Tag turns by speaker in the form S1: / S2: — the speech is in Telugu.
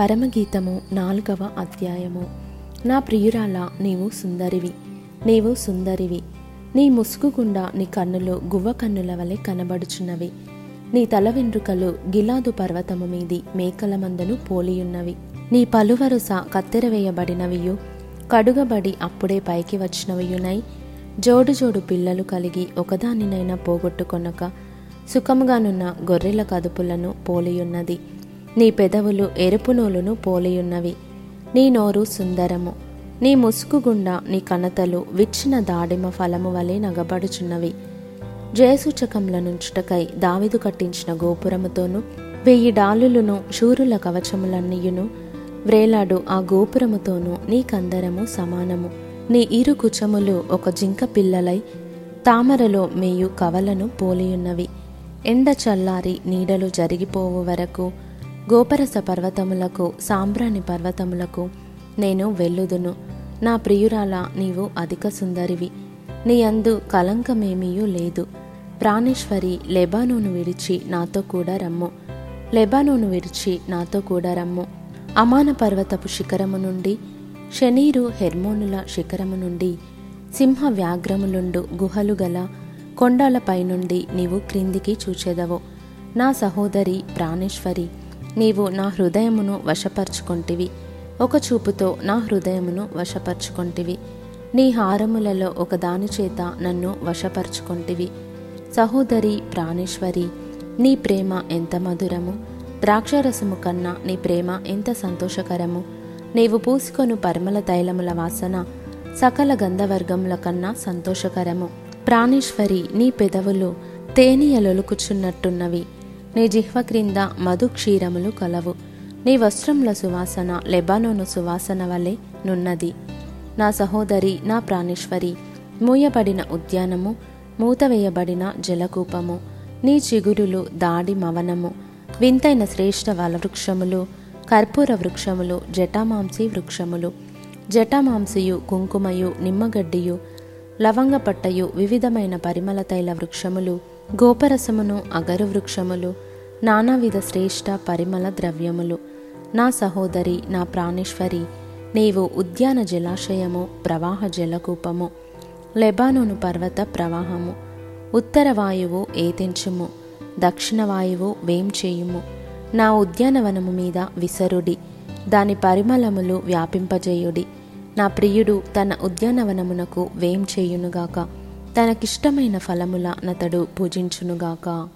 S1: పరమగీతము నాలుగవ అధ్యాయము. నా ప్రియురాల నీవు సుందరివి. నీవు సుందరివి. నీ ముసుగుగుండా నీ కన్నులు గువ్వ కన్నుల వలె కనబడుచున్నవి. నీ తల వెంట్రుకలు గిలాదు పర్వతము మీది మేకల మందను పోలియున్నవి. నీ పలువరుస కత్తెరవేయబడినవియు కడుగబడి అప్పుడే పైకి వచ్చినవియునై. జోడు జోడు పిల్లలు కలిగి ఒకదానినైనా పోగొట్టుకొనక సుఖముగానున్న గొర్రెల కదుపులను పోలియున్నది. నీ పెదవులు ఎరుపు నూలును పోలియున్నవి. నీ నోరు సుందరము. నీ ముసుగు గుండా నీ కణతలు విచ్చిన దాడిమ ఫలము వలె నగబడుచున్నవి. జయసూచకముల నుంచుటకై దావిదు కట్టించిన గోపురముతోను వెయ్యి డాలులను శూరుల కవచములన్నీయును వ్రేలాడు ఆ గోపురముతోనూ నీకందరము సమానము. నీ ఇరు కుచములు ఒక జింక పిల్లలై తామరలో మేయు కవలను పోలియున్నవి. ఎండ చల్లారి నీడలు జరిగిపోవు వరకు గోపరస పర్వతములకు సాంబ్రాణి పర్వతములకు నేను వెళ్ళుదును. నా ప్రియురాల నీవు అధిక సుందరివి. నీ అందు కలంకమేమీయూ లేదు. ప్రాణేశ్వరి లెబానోను విడిచి నాతో కూడా రమ్ము. లెబానోను విడిచి నాతో కూడా రమ్ము. అమాన పర్వతపు శిఖరము నుండి శనీరు హెర్మోనుల శిఖరము నుండి సింహ వ్యాఘ్రములుండు గుహలు గల కొండలపై నుండి నీవు క్రిందికి చూచెదవు. నా సహోదరి ప్రాణేశ్వరి నీవు నా హృదయమును వశపరుచుకొంటివి. ఒక చూపుతో నా హృదయమును వశపరుచుకొంటివి. నీ హారములలో ఒకదాని చేత నన్ను వశపరుచుకొంటివి. సహోదరి ప్రాణేశ్వరి నీ ప్రేమ ఎంత మధురము. ద్రాక్షరసము కన్నా నీ ప్రేమ ఎంత సంతోషకరము. నీవు పూసుకొను పరిమళ తైలముల వాసన సకల గంధవర్గముల కన్నా సంతోషకరము. ప్రాణేశ్వరి నీ పెదవులు తేనియలొలుకుచున్నట్టున్నవి నీ జిహ్వ క్రింద మధు క్షీరములు కలవు. నీ వస్త్రముల సువాసన లెబానోను సువాసన వలె నున్నది. నా సహోదరి నా ప్రాణేశ్వరి మూయబడిన ఉద్యానము మూతవేయబడిన జలకూపము నీ చిగురులు దాడి మవనము వింతైన శ్రేష్ఠ వృక్షములు కర్పూర వృక్షములు జటామాంసి వృక్షములు జటామాంసియు కుంకుమయు నిమ్మగడ్డియు లవంగపట్టయు వివిధమైన పరిమళ తైల వృక్షములు గోపరసమును అగరు వృక్షములు నానావిధ శ్రేష్ఠ పరిమళ ద్రవ్యములు. నా సహోదరి నా ప్రాణేశ్వరి నీవు ఉద్యాన జలాశయము ప్రవాహ జలకూపము లెబానోను పర్వత ప్రవాహము ఉత్తర వాయువు ఏతెంచుము దక్షిణ వాయువు వేం చేయుము నా ఉద్యానవనము మీద విసరుడి దాని పరిమళములు వ్యాపింపజేయుడి. నా ప్రియుడు తన ఉద్యానవనమునకు వేం చేయునుగాక తనకిష్టమైన ఫలముల నతడు పూజించునుగాక.